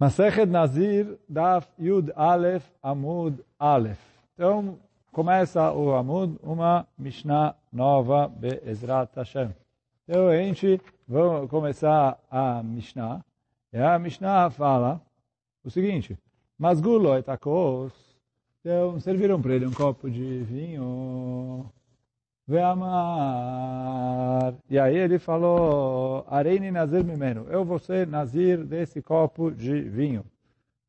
Masechet Nazir, Daf Yud Aleph, Amud Aleph. Então, começa o Amud, uma Mishnah nova, Be'ezrat Hashem. Então, a gente vai começar a Mishnah. E a Mishnah fala o seguinte, Masgulo etakos, então serviram para ele um copo de vinho, Ve'amar. E aí ele falou, Areini Nazir Mimeno, eu vou ser Nazir desse copo de vinho.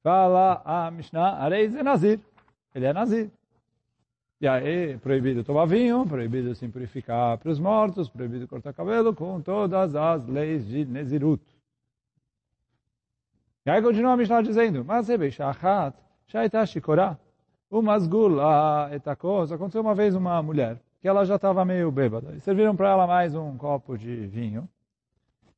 Fala a Mishnah, Arei Nazir. Ele é Nazir. E aí, proibido tomar vinho, proibido se purificar para os mortos, proibido cortar cabelo, com todas as leis de Nezirut. E aí continua a Mishnah dizendo, mas Rebeshachat, Shaitashi Korah, o Masgul, etakos, aconteceu uma vez uma mulher, que ela já estava meio bêbada. E serviram para ela mais um copo de vinho.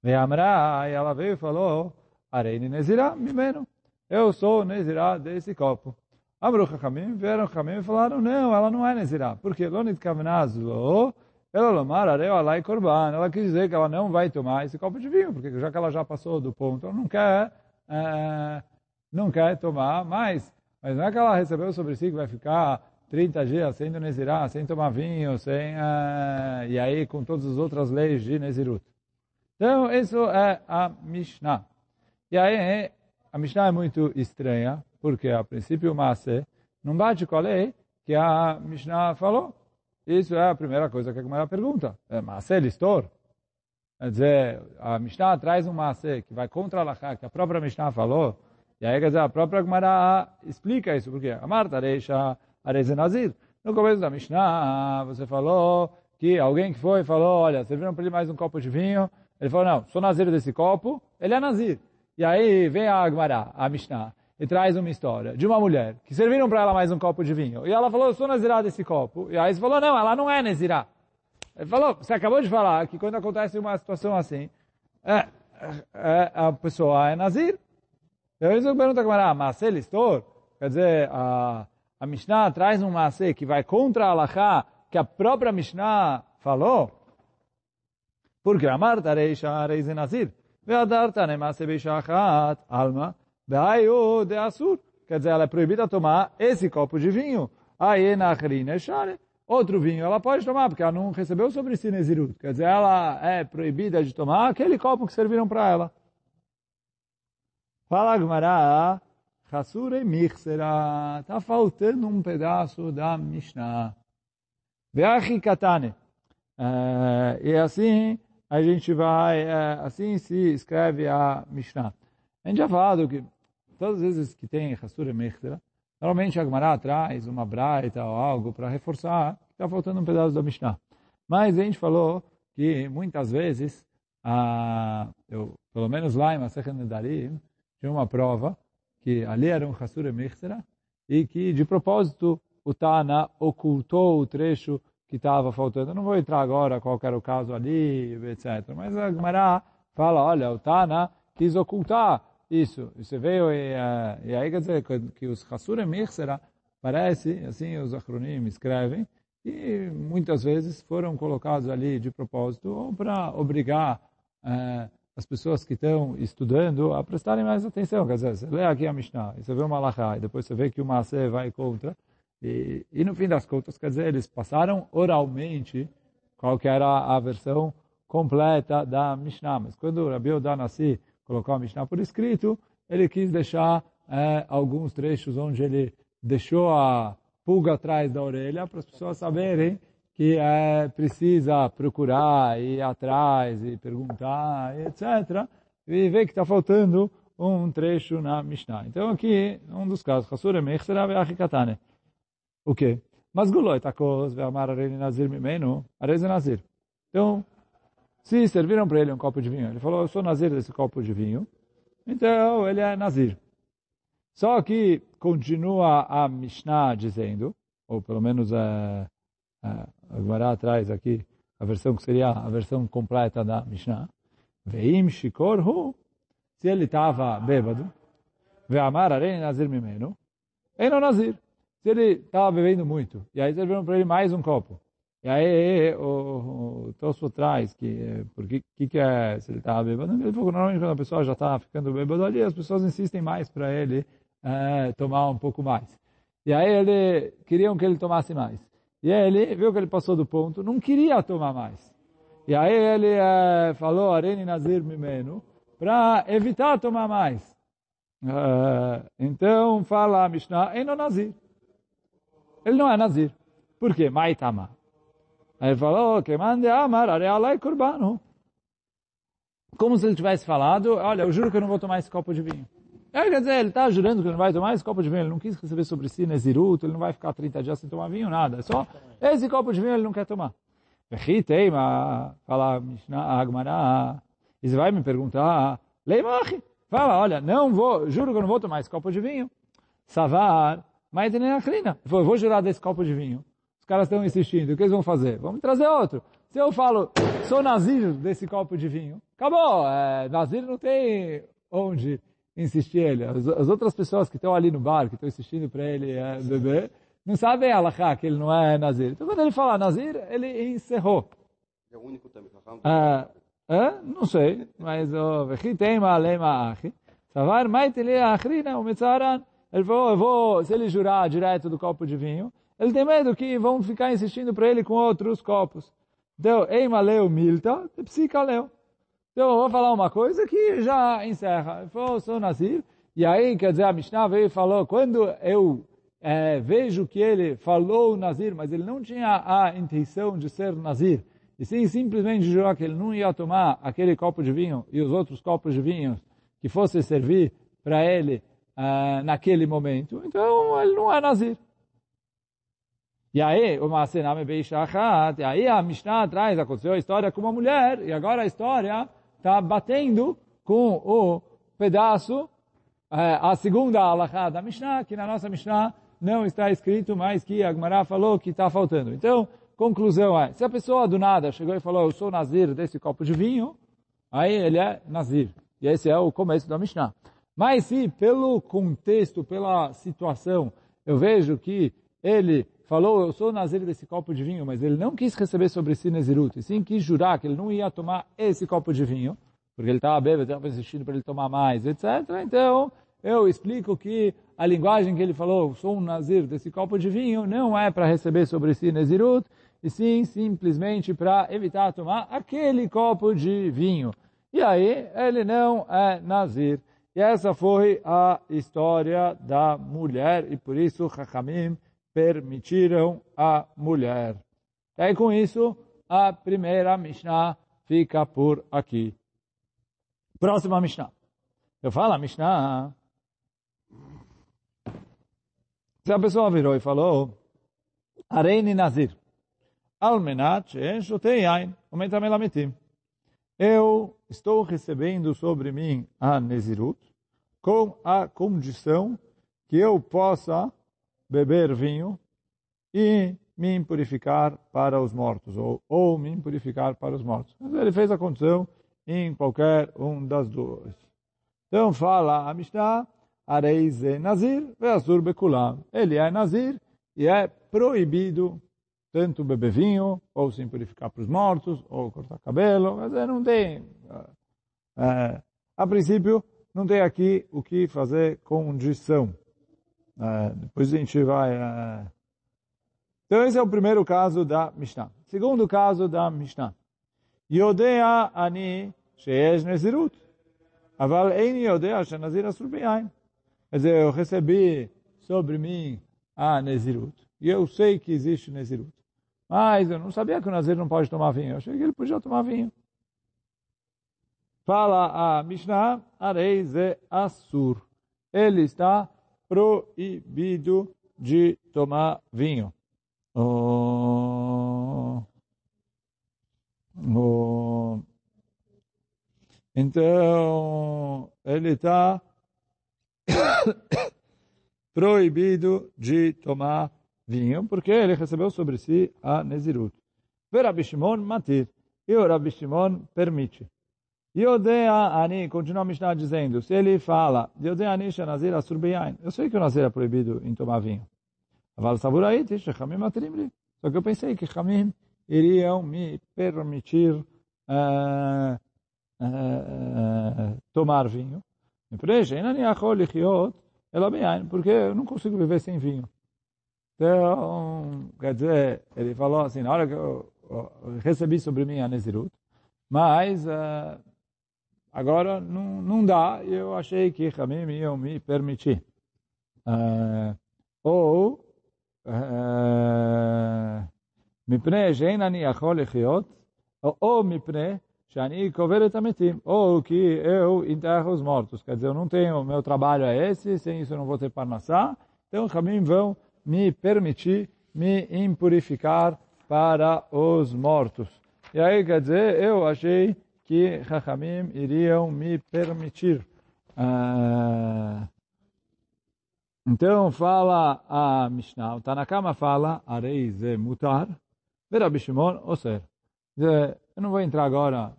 E ela veio e falou, Areini Nezirá, mimeno. Eu sou Nezirá desse copo. Amru Chachamim, vieram Chachamim e falaram, não, ela não é Nezirá. Porque Lonit Kavnazlo, ela lomar areu alai korban. Ela quis dizer que ela não vai tomar esse copo de vinho, porque já que ela já passou do ponto, ela não quer, é, não quer tomar mais. Mas não é que ela recebeu sobre si que vai ficar 30 dias sem Nezirá, sem tomar vinho, sem, uh, e aí com todas as outras leis de Nezirut. Então, isso é a Mishnah. E aí, a Mishnah é muito estranha, porque a princípio o Maase não bate com a lei que a Mishnah falou. Isso é a primeira coisa que a Gemara pergunta. É Maase listor? Quer dizer, a Mishnah traz um Maase que vai contra a Lachá, que a própria Mishnah falou, e aí, quer dizer, a própria Gemara explica isso, porque a Marta deixa Areze Nazir. No começo da Mishnah, você falou que alguém que foi falou, olha, serviram para ele mais um copo de vinho. Ele falou, não, sou Nazir desse copo, ele é Nazir. E aí vem a Agmará, a Mishnah, e traz uma história de uma mulher que serviram para ela mais um copo de vinho. E ela falou, eu sou Nazirá desse copo. E aí você falou, não, ela não é Nazirá. Ele falou, você acabou de falar que quando acontece uma situação assim, é, é, a pessoa é Nazir. E você pergunta a Agmará, mas ele estou? Quer dizer, a a Mishnah traz um maase que vai contra a Allahá, que a própria Mishnah falou, porque Amar Tareisha Reize Nazir, Ve'adarta Nemase Beishachat, Alma, Be'ayu de Asur. Quer dizer, ela é proibida tomar esse copo de vinho. Aí Nachrine Share. Outro vinho ela pode tomar, porque ela não recebeu sobre si Nezirut. Quer dizer, ela é proibida de tomar aquele copo que serviram para ela. Fala Gmará, Hasure Michsera. Está faltando um pedaço da Mishnah. Veachi Katane. Uh, e assim a gente vai, uh, assim se escreve a Mishnah. A gente já falado que todas as vezes que tem Hasure Michsera, normalmente a Gemara traz uma braita ou algo para reforçar que está faltando um pedaço da Mishnah. Mas a gente falou que muitas vezes, uh, eu, pelo menos lá em Masechet Nedarim, tinha uma prova que ali era um Hasure Mechsera, e que, de propósito, o Tana ocultou o trecho que estava faltando. Eu não vou entrar agora qual era o caso ali, etc. Mas a Gemara fala, olha, o Tana quis ocultar isso. Você veio e, uh, e aí quer dizer que os Hasure Mechsera, parece, assim os Achronim escrevem, e muitas vezes foram colocados ali de propósito ou para obrigar uh, as pessoas que estão estudando a prestarem mais atenção. Quer dizer, você lê aqui a Mishnah, você vê uma Malachá, e depois você vê que o Maaseh vai contra, e, e no fim das contas, quer dizer, eles passaram oralmente qual que era a versão completa da Mishnah. Mas quando Rabi Odanassi colocou a Mishnah por escrito, ele quis deixar é, alguns trechos onde ele deixou a pulga atrás da orelha para as pessoas saberem que é, precisa procurar, ir atrás e perguntar, etc. E ver que está faltando um trecho na Mishnah. Então aqui, um dos casos, Hasure Mechsera Ve'achikatane. O quê? Mas guloi takos ve'amar areni nazir mimenu, areze nazir. Então, se serviram para ele um copo de vinho, ele falou, eu sou nazir desse copo de vinho, então ele é nazir. Só que continua a Mishnah dizendo, ou pelo menos é, a Gemara traz aqui a versão que seria a versão completa da Mishnah. Veim shikor hu, se ele estava bêbado, ve'amar arei nazir mimenu, não nazir. Se ele estava bebendo muito, e aí serviram para ele mais um copo, E aí o, o traz que, por que, que é, se ele estava bêbado, ele falou normalmente quando a pessoa já está ficando bêbado ali, as pessoas insistem mais para ele é, tomar um pouco mais. E aí ele, queriam que ele tomasse mais. E ele viu que ele passou do ponto, não queria tomar mais. E aí ele é, falou, Areni Nazir Mimeno, para evitar tomar mais. Uh, então fala a Mishnah, Eno Nazir. Ele não é Nazir. Por quê? Maitama. Aí ele falou, que mande amar, arealai kurbano. Como se ele tivesse falado, olha, eu juro que eu não vou tomar esse copo de vinho. Aí, quer dizer, ele está jurando que não vai tomar esse copo de vinho, ele não quis receber sobre si Nezirut, ele não vai ficar 30 dias sem tomar vinho, nada. É só esse copo de vinho ele não quer tomar. Teima, fala Mishnah Agmará, e você vai me perguntar, Leimachi, fala, olha, não vou, juro que eu não vou tomar esse copo de vinho. Savar, mas eu vou jurar desse copo de vinho. Os caras estão insistindo, o que eles vão fazer? Vamos trazer outro. Se eu falo, sou nazir desse copo de vinho, acabou. É, nazir não tem onde insistir ele. As, as, outras pessoas que estão ali no bar, que estão insistindo para ele é, beber, não sabem alahá, que ele não é nazir. Então quando ele fala nazir, ele encerrou. É o único também. Ah, é? Não sei, mas o vechitema lema achi. Savar maitele achrina o metzaran. Ele falou, eu vou, se ele jurar direto do copo de vinho, ele tem medo que vão ficar insistindo para ele com outros copos. Então, eima leu milta, psica leu. Então, eu vou falar uma coisa que já encerra. Falou, sou Nazir. E aí, quer dizer, a Mishnah veio e falou, quando eu é, vejo que ele falou Nazir, mas ele não tinha a intenção de ser Nazir, e sim simplesmente jurar que ele não ia tomar aquele copo de vinho e os outros copos de vinho que fosse servir para ele uh, naquele momento, então ele não é Nazir. E aí, o Maasename Beishachat, e aí a Mishnah traz, aconteceu a história com uma mulher, e agora a história está batendo com o pedaço, eh, a segunda alahá da Mishnah, que na nossa Mishnah não está escrito, mas que a Gemara falou que está faltando. Então, conclusão é, se a pessoa do nada chegou e falou, eu sou Nazir desse copo de vinho, aí ele é Nazir. E esse é o começo da Mishnah. Mas se pelo contexto, pela situação, eu vejo que ele falou, eu sou Nazir desse copo de vinho, mas ele não quis receber sobre si Nezirut, e sim quis jurar que ele não ia tomar esse copo de vinho, porque ele estava bêbado, estava insistindo para ele tomar mais, etc. Então, eu explico que a linguagem que ele falou, sou um Nazir desse copo de vinho, não é para receber sobre si Nezirut, e sim simplesmente para evitar tomar aquele copo de vinho. E aí, ele não é Nazir. E essa foi a história da mulher, e por isso Chachamim permitiram a mulher. E aí, com isso, a primeira Mishnah fica por aqui. Próxima Mishnah. Eu falo a Mishnah. Se a pessoa virou e falou, Areini Nazir, Almenat, Shotei Yain, Ometamelametim. Eu estou recebendo sobre mim a Nezirut com a condição que eu possa beber vinho e me impurificar para os mortos, ou, ou me impurificar para os mortos. Mas ele fez a condição em qualquer um das duas. Então fala a Mishnah, Areize Nazir, Veasur Bekulam. Ele é Nazir e é proibido tanto beber vinho, ou se impurificar para os mortos, ou cortar cabelo, mas não tem, é, a princípio, não tem aqui o que fazer condição. É, depois a gente vai... É... Então esse é o primeiro caso da Mishnah. Segundo caso da Mishnah. Yodea ani sheyesh nezirut. Aval ein yodea shenazir asur beyain. Quer dizer, eu recebi sobre mim a nezirut. E eu sei que existe nezirut. Mas eu não sabia que o nazir não pode tomar vinho. Eu achei que ele podia tomar vinho. Fala a Mishnah, areis e asur. Ele está proibido de tomar vinho. Oh, oh. Então, ele está proibido de tomar vinho, porque ele recebeu sobre si a Nezirut. Ver Rabi Shimon matir, e o Rabi Shimon permite. Yodea Ani, continua a Mishnah dizendo, se ele fala, Yodea Ani Shanazir Asur Beyain, eu sei que o Nazir é proibido em tomar vinho. Aval Savuraiti, Shechamim Matirim Li. Só que eu pensei que Chamim iriam me permitir uh, uh, tomar vinho. Porque eu não consigo viver sem vinho. Então, quer dizer, ele falou assim, na hora que eu, eu recebi sobre mim a Nezirut, mas uh, agora não, não dá, e eu achei que Ramim iam me permitir. Uh, ou, מפני שאין אני יכול לחיות, ou מפני שאני קובר את המתים, ou que eu enterro os mortos. Quer dizer, eu não tenho, meu trabalho é esse, sem isso eu não vou ter parnassá, então os caminhos vão me permitir me impurificar para os mortos. E aí, quer dizer, eu achei que Chachamim iriam me permitir. Uh, então, fala a Mishnah, o Tanakama fala, Arei ze mutar, Rabi Shimon, ou seja, eu não vou entrar agora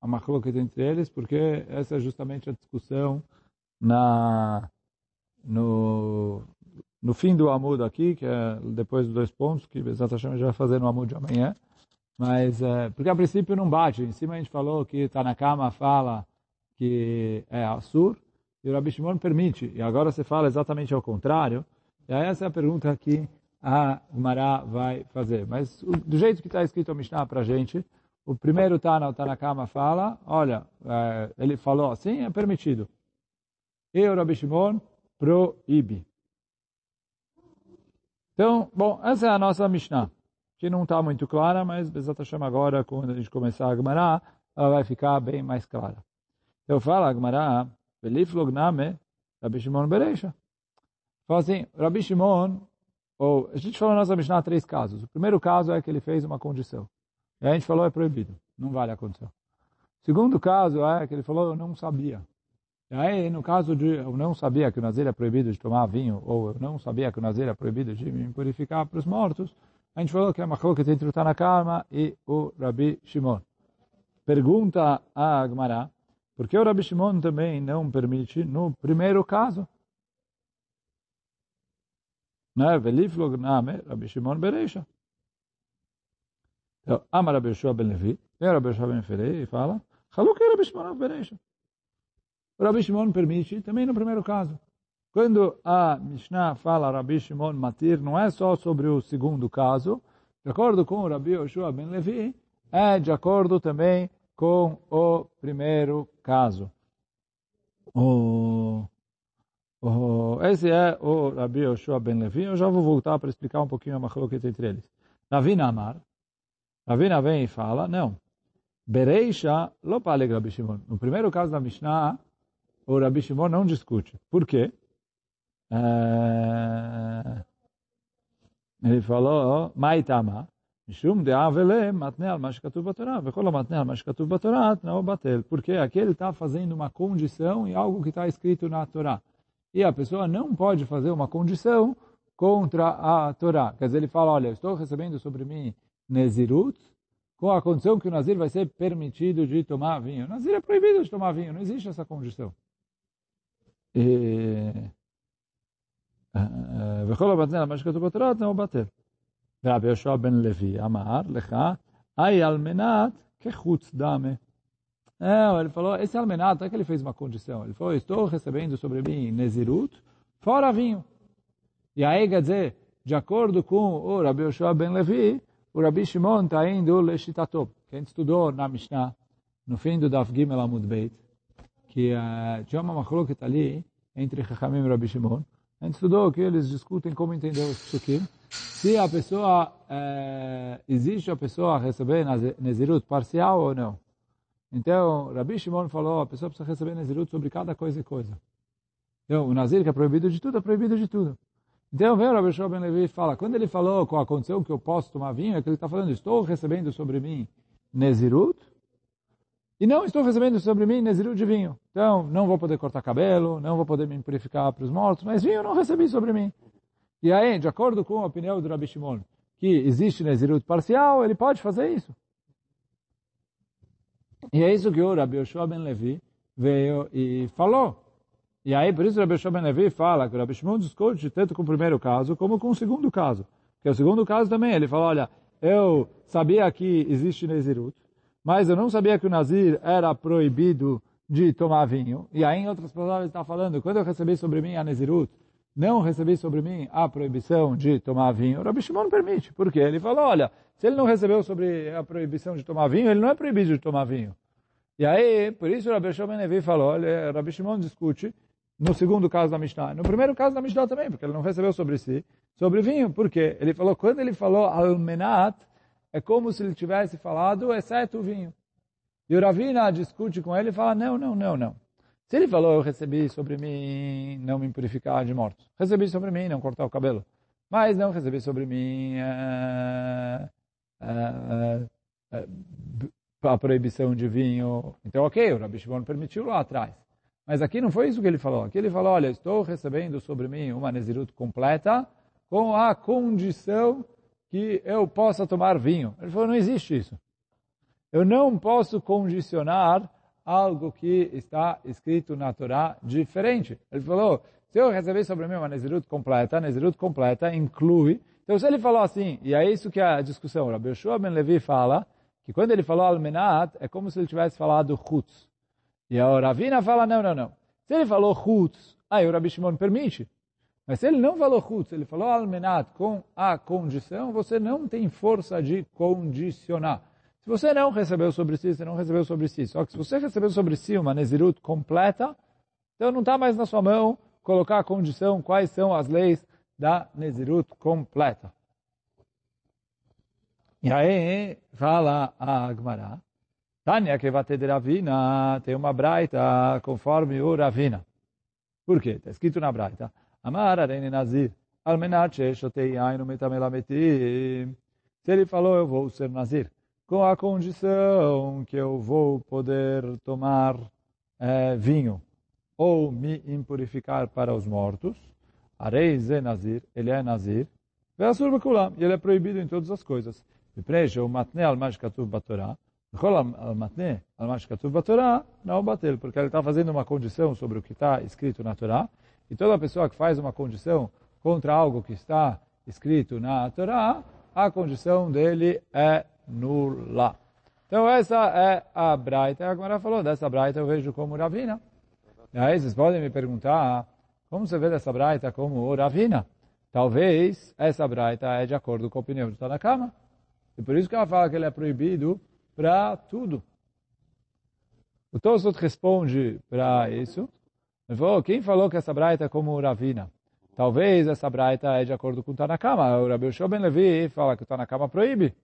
a macloqueta entre eles, porque essa é justamente a discussão na, no, no fim do Amud aqui, que é depois dos dois pontos, que exatamente a gente vai fazer no Amud de amanhã. Mas, é, porque a princípio não bate. Em cima a gente falou que está na cama, fala que é Assur, e o Rabi Shimon permite. E agora você fala exatamente ao contrário. E essa é a pergunta que a Gmará vai fazer. Mas do jeito que está escrito a Mishnah para a gente, o primeiro Tana, o Tanakama, fala, olha, é, ele falou assim, é permitido. E o Rabi Shimon proíbe. Então, bom, essa é a nossa Mishnah, que não está muito clara, mas Bezat Hashem agora, quando a gente começar a Gemara, ela vai ficar bem mais clara. Eu falo a Gemara, Belif Logname, Rabi Shimon Bereisha. Fala assim, Rabi Shimon, ou, a gente falou na nossa Mishnah três casos. O primeiro caso é que ele fez uma condição. E a gente falou, é proibido, não vale a condição. O segundo caso é que ele falou, eu não sabia. E aí, no caso de eu não sabia que o Nazir é proibido de tomar vinho, ou eu não sabia que o Nazir é proibido de me purificar para os mortos, a gente falou que é uma coisa que tem o Tanakama e o Rabi Shimon. Pergunta a Agmará, por que o Rabi Shimon também não permite no primeiro caso? Né? Veliflog name Rabi Shimon Bereisha. Então, ama Rabi Yoshua ben Levi, e Rabi Yoshua ben Ferei, e fala, Haluk Rabi Shimon Bereisha. O Rabi Shimon permite também no primeiro caso. Quando a Mishnah fala Rabi Shimon Matir, não é só sobre o segundo caso, de acordo com o Rabi Yoshua ben Levi, é de acordo também com o primeiro caso. O, o, esse é o Rabi Yoshua ben Levi. Eu já vou voltar para explicar um pouquinho a machloket entre eles. Ravina Amar. Ravina vem e fala, não. Bereisha lo paleg Rabi Shimon. No primeiro caso da Mishnah, o Rabi Shimon não discute. Por quê? É... Ele falou, Maitama, Mishum de Avele matne al mashkatuv batorah, vechol matne al mashkatuv batorah, não batel. Porque aqui ele está fazendo uma condição em algo que está escrito na Torá. E a pessoa não pode fazer uma condição contra a Torá. Quer dizer, ele fala, olha, estou recebendo sobre mim Nezirut, com a condição que o Nazir vai ser permitido de tomar vinho. O Nazir é proibido de tomar vinho, não existe essa condição. וכל הבטל על מה שכתוב בתורה, תנאו בטל. ורבי יהושע בן לוי אמר לך, ai על מנת כחוץ דמה. É, ele falou, esse almenato, é que ele fez uma condição. Ele falou, estou recebendo sobre mim Nezirut, fora vinho. E aí, quer dizer, de acordo com o Rabi Yoshua ben Levi, o Rabi Shimon está indo leshitato. Quem estudou na Mishnah, no fim do Daf Gimel Amud Beit, que uh, tinha uma machloket ali entre Chachamim e Rabi Shimon. a gente estudou que eles discutem como entender os psukim. Se a pessoa, uh, existe a pessoa receber Nezirut parcial ou não. Então, Rabi Shimon falou, a pessoa precisa receber Nezirut sobre cada coisa e coisa. Então, o Nazir que é proibido de tudo, é proibido de tudo. Então, vem o Rabi Shimon Levi fala, quando ele falou com a condição que eu posso tomar vinho, é que ele está falando, estou recebendo sobre mim Nezirut, e não estou recebendo sobre mim Nezirut de vinho. Então, não vou poder cortar cabelo, não vou poder me purificar para os mortos, mas vinho não recebi sobre mim. E aí, de acordo com a opinião do Rabi Shimon, que existe Nezirut parcial, ele pode fazer isso. E é isso que o Rabi Yoshua Ben Levi veio e falou. E aí, por isso o Rabi Yoshua Ben Levi fala que o Rabi Shimon discute tanto com o primeiro caso como com o segundo caso. Que o segundo caso também, ele fala, olha, eu sabia que existe Nezirut, mas eu não sabia que o Nazir era proibido de tomar vinho. E aí, em outras palavras, está falando, quando eu recebi sobre mim a Nezirut, não recebi sobre mim a proibição de tomar vinho, o Rabi Shimon permite. Por quê? Ele falou, olha, se ele não recebeu sobre a proibição de tomar vinho, ele não é proibido de tomar vinho. E aí, por isso o Rabi Shimon falou, olha, Rabi Shimon discute no segundo caso da Mishnah. No primeiro caso da Mishnah também, porque ele não recebeu sobre si, sobre vinho. Por quê? Ele falou, quando ele falou almenat, é como se ele tivesse falado, exceto o vinho. E o Ravina discute com ele e fala, não, não, não, não. Se ele falou, eu recebi sobre mim não me purificar de mortos. Recebi sobre mim não cortar o cabelo. Mas não recebi sobre mim uh, uh, uh, a proibição de vinho. Então, ok, o Rabi Shimon permitiu lá atrás. Mas aqui não foi isso que ele falou. Aqui ele falou, olha, estou recebendo sobre mim uma Nezirut completa com a condição que eu possa tomar vinho. Ele falou, não existe isso. Eu não posso condicionar algo que está escrito na Torá diferente. Ele falou, se eu receber sobre mim uma Nezirut completa, Nezirut completa inclui... Então, se ele falou assim, e é isso que é a discussão, Rabbi Yoshua Ben Levi fala, que quando ele falou Almenat, é como se ele tivesse falado Chutz. E a Ravina fala, não, não, não. Se ele falou Chutz, aí o Rabi Shimon permite. Mas se ele não falou Chutz, ele falou Almenat com a condição, você não tem força de condicionar. Se você não recebeu sobre si, você não recebeu sobre si. Só que se você recebeu sobre si uma Nezirut completa, então não está mais na sua mão colocar a condição, quais são as leis da Nezirut completa. E aí fala a Agmará, Tânia que vai ter Ravina, tem uma braita conforme o Ravina. Por quê? Está escrito na braita. Amar arene nazir. Almenat sheshotei ainu metamelameti. Se ele falou, eu vou ser nazir. Com a condição que eu vou poder tomar é, vinho ou me impurificar para os mortos. Areis é nazir. Ele é nazir. Veasur bekulam. E ele é proibido em todas as coisas. E Vipreche o matne al mashkatuv batorá. Bechol al matne al mashkatuv batorá Não batel. Porque ele está fazendo uma condição sobre o que está escrito na Torá e toda pessoa que faz uma condição contra algo que está escrito na Torá, a condição dele é nula. Então essa é a Braita, agora falou, dessa Braita eu vejo como Ravina. E aí vocês podem me perguntar, como você vê dessa Braita como Ravina? Talvez essa Braita é de acordo com a opinião de Tanakama. E por isso que ela fala que ele é proibido para tudo. O Tosot responde para isso. Ele falou, quem falou que essa braita é como Ravina? Talvez essa braita é de acordo com o Tanakama. O Rabi Shoben Levi fala que o Tanakama proíbe.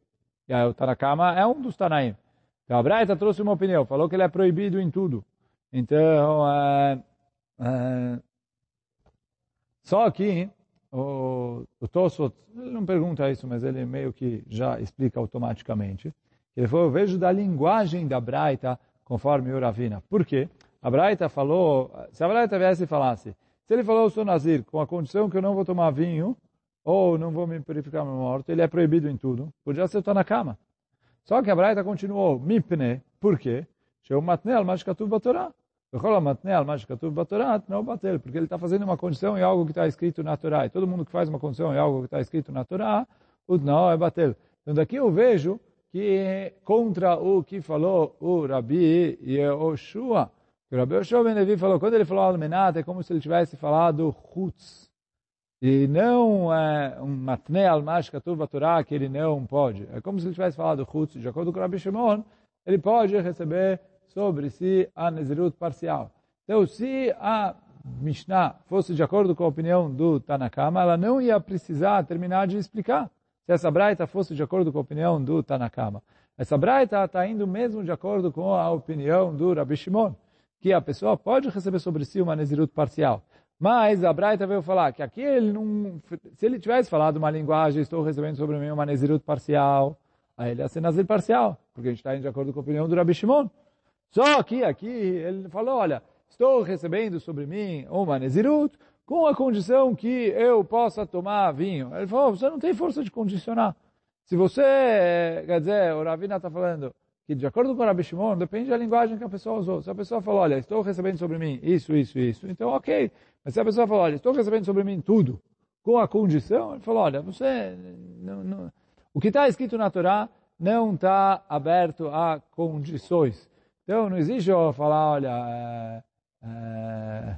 E aí, o Tanakama é um dos Tanaim. Então a braita trouxe uma opinião, falou que ele é proibido em tudo. Então, é, é, só que o, o ele não pergunta isso, mas ele meio que já explica automaticamente. Ele falou, eu vejo da linguagem da Braita conforme o Ravina. Por quê? A Braita falou, se a Braita viesse e falasse, se ele falou, eu sou Nazir, com a condição que eu não vou tomar vinho, ou não vou me purificar meu morto, ele é proibido em tudo, podia ser estar na cama. Só que a Braita continuou, mipne, por quê? Sheu matne al mashkatuv batorah porque ele está fazendo uma condição em algo que está escrito na Torá. E todo mundo que faz uma condição em algo que está escrito na Torá, o não é bater. Então daqui eu vejo que contra o que falou o Rabi o Rabi Yehoshua Ben Levi falou, quando ele falou Almenat, é como se ele tivesse falado Chutz. E não é um matne al-mash katuv Torá que ele não pode. É como se ele tivesse falado Chutz. De acordo com o Rabi Shimon, ele pode receber sobre si a Nezirut parcial. Então, se a Mishnah fosse de acordo com a opinião do Tanakama, ela não ia precisar terminar de explicar. Se essa Braita fosse de acordo com a opinião do Tanakama. Essa Braita está indo mesmo de acordo com a opinião do Rabi Shimon, que a pessoa pode receber sobre si uma Nezirut parcial. Mas a Braita veio falar que aqui ele não... Se ele tivesse falado uma linguagem, estou recebendo sobre mim uma Nezirut parcial, aí ele ia ser Nazir parcial, porque a gente está indo de acordo com a opinião do Rabi Shimon. Só que aqui ele falou, olha, estou recebendo sobre mim uma Nezirut com a condição que eu possa tomar vinho. Ele falou, você não tem força de condicionar. Se você, quer dizer, o Ravina está falando que de acordo com o Rabi Shimon, depende da linguagem que a pessoa usou. Se a pessoa falou, olha, estou recebendo sobre mim isso, isso, isso, então ok. Mas se a pessoa falou, olha, estou recebendo sobre mim tudo, com a condição, ele falou, olha, você não, não, O que está escrito na Torá não está aberto a condições. Então, não existe eu falar, olha, é, é,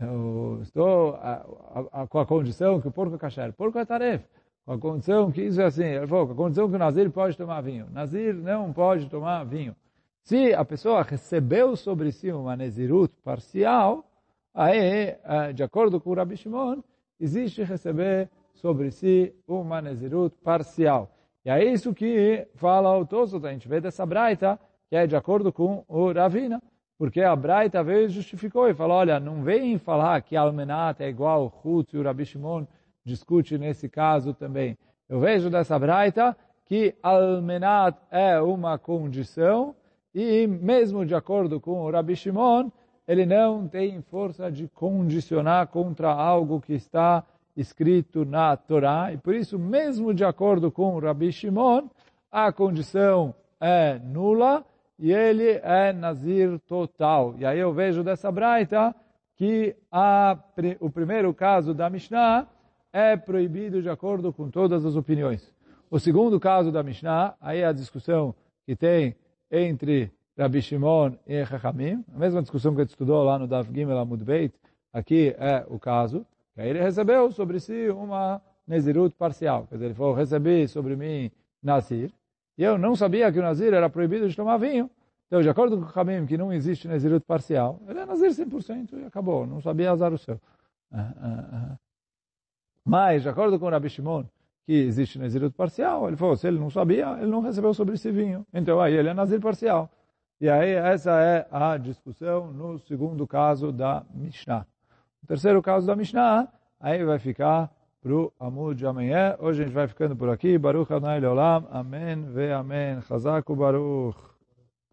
eu estou a, a, a, com a condição que o porco é kasher. Porco é taref. A condição que isso é assim. Ele falou, com a condição que o Nazir pode tomar vinho. Nazir não pode tomar vinho. Se a pessoa recebeu sobre si uma Nezirut parcial, aí, é, de acordo com o Rabi Shimon, existe receber sobre si uma Nezirut parcial. E é isso que fala o Tosot, a gente vê dessa Braita, que é de acordo com o Ravina, porque a Braita veio e justificou e falou, olha, não vem falar que Almenat é igual Hutz e o Rabi Shimon discute nesse caso também. Eu vejo dessa Braita que Almenat é uma condição e mesmo de acordo com o Rabi Shimon, ele não tem força de condicionar contra algo que está escrito na Torá, e por isso, mesmo de acordo com o Rabi Shimon, a condição é nula e ele é nazir total. E aí eu vejo dessa braita que a, o primeiro caso da Mishnah é proibido de acordo com todas as opiniões. O segundo caso da Mishnah, aí é a discussão que tem entre Rabi Shimon e Chachamim, a mesma discussão que a gente estudou lá no Dav Gimel Amud Beit, aqui é o caso, que aí ele recebeu sobre si uma Nezirut parcial. Quer dizer, ele falou, recebi sobre mim Nazir, e eu não sabia que o Nazir era proibido de tomar vinho. Então, de acordo com o Hamim, que não existe Nezirut parcial, ele é Nazir 100% e acabou, não sabia azar o seu. Ah, ah, ah. Mas, de acordo com o Rabi Shimon, que existe Nezirut parcial, ele falou, se ele não sabia, ele não recebeu sobre si vinho. Então, aí ele é Nazir parcial. E aí, essa é a discussão no segundo caso da Mishnah. O terceiro caso da Mishnah, aí vai ficar para o Amud de amanhã. Hoje a gente vai ficando por aqui. Baruch Adonai Leolam. Amém ve Amém. Chazaku Baruch.